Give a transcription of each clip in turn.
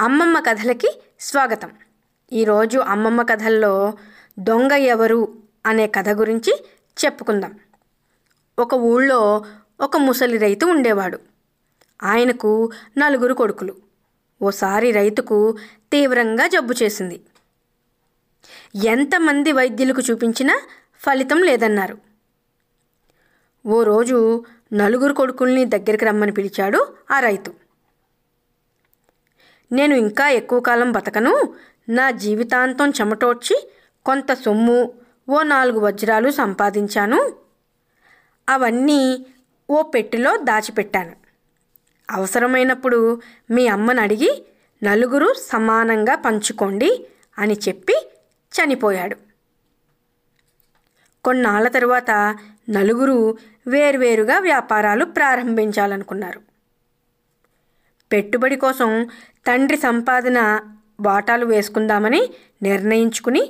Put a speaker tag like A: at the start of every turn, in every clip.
A: అమ్మమ్మ కథలకి స్వాగతం. ఈరోజు అమ్మమ్మ కథల్లో దొంగ ఎవరు అనే కథ గురించి చెప్పుకుందాం. ఒక ఊళ్ళో ఒక ముసలి రైతు ఉండేవాడు. ఆయనకు నలుగురు కొడుకులు. ఓసారి రైతుకు తీవ్రంగా జబ్బు చేసింది. ఎంతమంది వైద్యులకు చూపించినా ఫలితం లేదన్నారు. ఓ రోజు నలుగురు కొడుకుల్ని దగ్గరికి రమ్మని పిలిచాడు ఆ రైతు. నేను ఇంకా ఎక్కువ కాలం బతకను. నా జీవితాంతం చెమటోడ్చి కొంత సొమ్ము ఓ నాలుగు వజ్రాలు సంపాదించాను. అవన్నీ ఓ పెట్టెలో దాచిపెట్టాను. అవసరమైనప్పుడు మీ అమ్మను అడిగి నలుగురు సమానంగా పంచుకోండి అని చెప్పి చనిపోయాడు. కొన్నాళ్ళ తరువాత నలుగురు వేర్వేరుగా వ్యాపారాలు ప్రారంభించాలనుకున్నారు. పెట్టుబడి కోసం తండ్రి సంపాదన వాటాలు వేసుకుందామని నిర్ణయించుకుని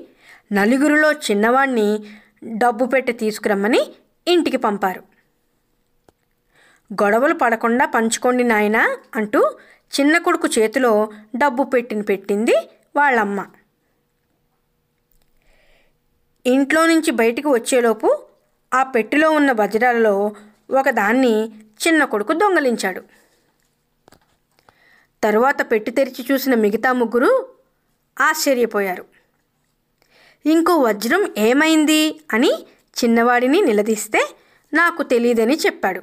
A: నలుగురిలో చిన్నవాణ్ణి డబ్బు పెట్టి తీసుకురమ్మని ఇంటికి పంపారు. గొడవలు పడకుండా పంచుకోండి నాయనా అంటూ చిన్న కొడుకు చేతిలో డబ్బు పెట్టిన పెట్టింది వాళ్ళమ్మ. ఇంట్లో నుంచి బయటికి వచ్చేలోపు ఆ పెట్టెలో ఉన్న వజ్రాలలో ఒకదాన్ని చిన్న కొడుకు దొంగలించాడు. తరువాత పెట్టి తెరిచి చూసిన మిగతా ముగ్గురు ఆశ్చర్యపోయారు. ఇంకో వజ్రం ఏమైంది అని చిన్నవాడిని నిలదీస్తే నాకు తెలియదని చెప్పాడు.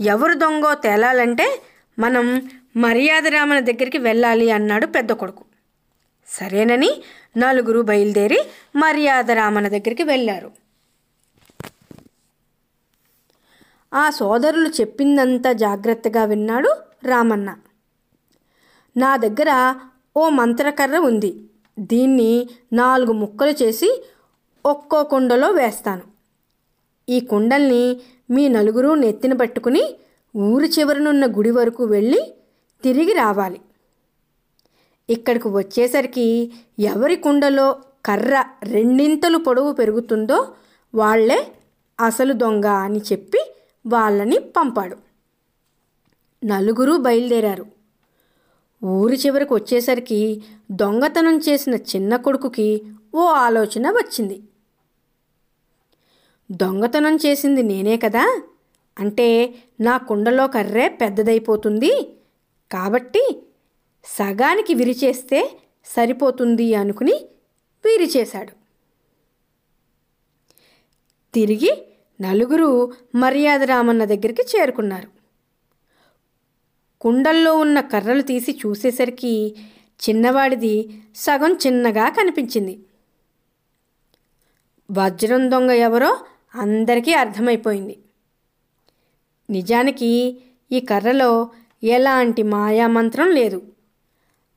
A: ఎవరు దొంగో తేలాలంటే మనం మర్యాద రామన దగ్గరికి వెళ్ళాలి అన్నాడు పెద్ద కొడుకు. సరేనని నలుగురు బయలుదేరి మర్యాద రామన దగ్గరికి వెళ్ళారు. ఆ సోదరులు చెప్పిందంతా జాగ్రత్తగా విన్నాడు రామన్న. నా దగ్గర ఓ మంత్రకర్ర ఉంది. దీన్ని నాలుగు ముక్కలు చేసి ఒక్కో కుండలో వేస్తాను. ఈ కుండల్ని మీ నలుగురు నెత్తిన పట్టుకుని ఊరి చివరనున్న గుడి వరకు వెళ్ళి తిరిగి రావాలి. ఇక్కడికి వచ్చేసరికి ఎవరి కుండలో కర్ర రెండింతలు పొడవు పెరుగుతుందో వాళ్ళే అసలు దొంగ అని చెప్పి వాళ్ళని పంపాడు. నలుగురు బయలుదేరారు. ఊరి చివరికి వచ్చేసరికి దొంగతనం చేసిన చిన్న కొడుకుకి ఓ ఆలోచన వచ్చింది. దొంగతనం చేసింది నేనే కదా? అంటే నా కుండలో కర్రే పెద్దదైపోతుంది. కాబట్టి సగానికి విరిచేస్తే సరిపోతుంది అనుకుని విరిచేశాడు. తిరిగి నలుగురు మర్యాద రామన్న దగ్గరికి చేరుకున్నారు. కుండల్లో ఉన్న కర్రలు తీసి చూసేసరికి చిన్నవాడిది సగం చిన్నగా కనిపించింది. వజ్రం దొంగ ఎవరో అందరికీ అర్థమైపోయింది. నిజానికి ఈ కర్రలో ఎలాంటి మాయామంత్రం లేదు.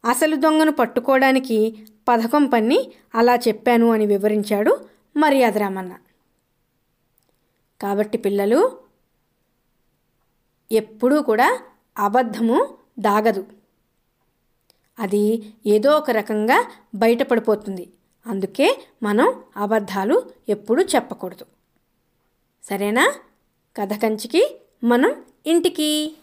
A: అసలు దొంగను పట్టుకోవడానికి పథకం పన్ని అలా చెప్పాను అని వివరించాడు మర్యాద రామన్న. కాబట్టి పిల్లలు ఎప్పుడూ కూడా అబద్ధము దాగదు. అది ఏదో ఒక రకంగా బయటపడిపోతుంది. అందుకే మనం అబద్ధాలు ఎప్పుడూ చెప్పకూడదు. సరేనా? కథ కంచికి మనం ఇంటికి.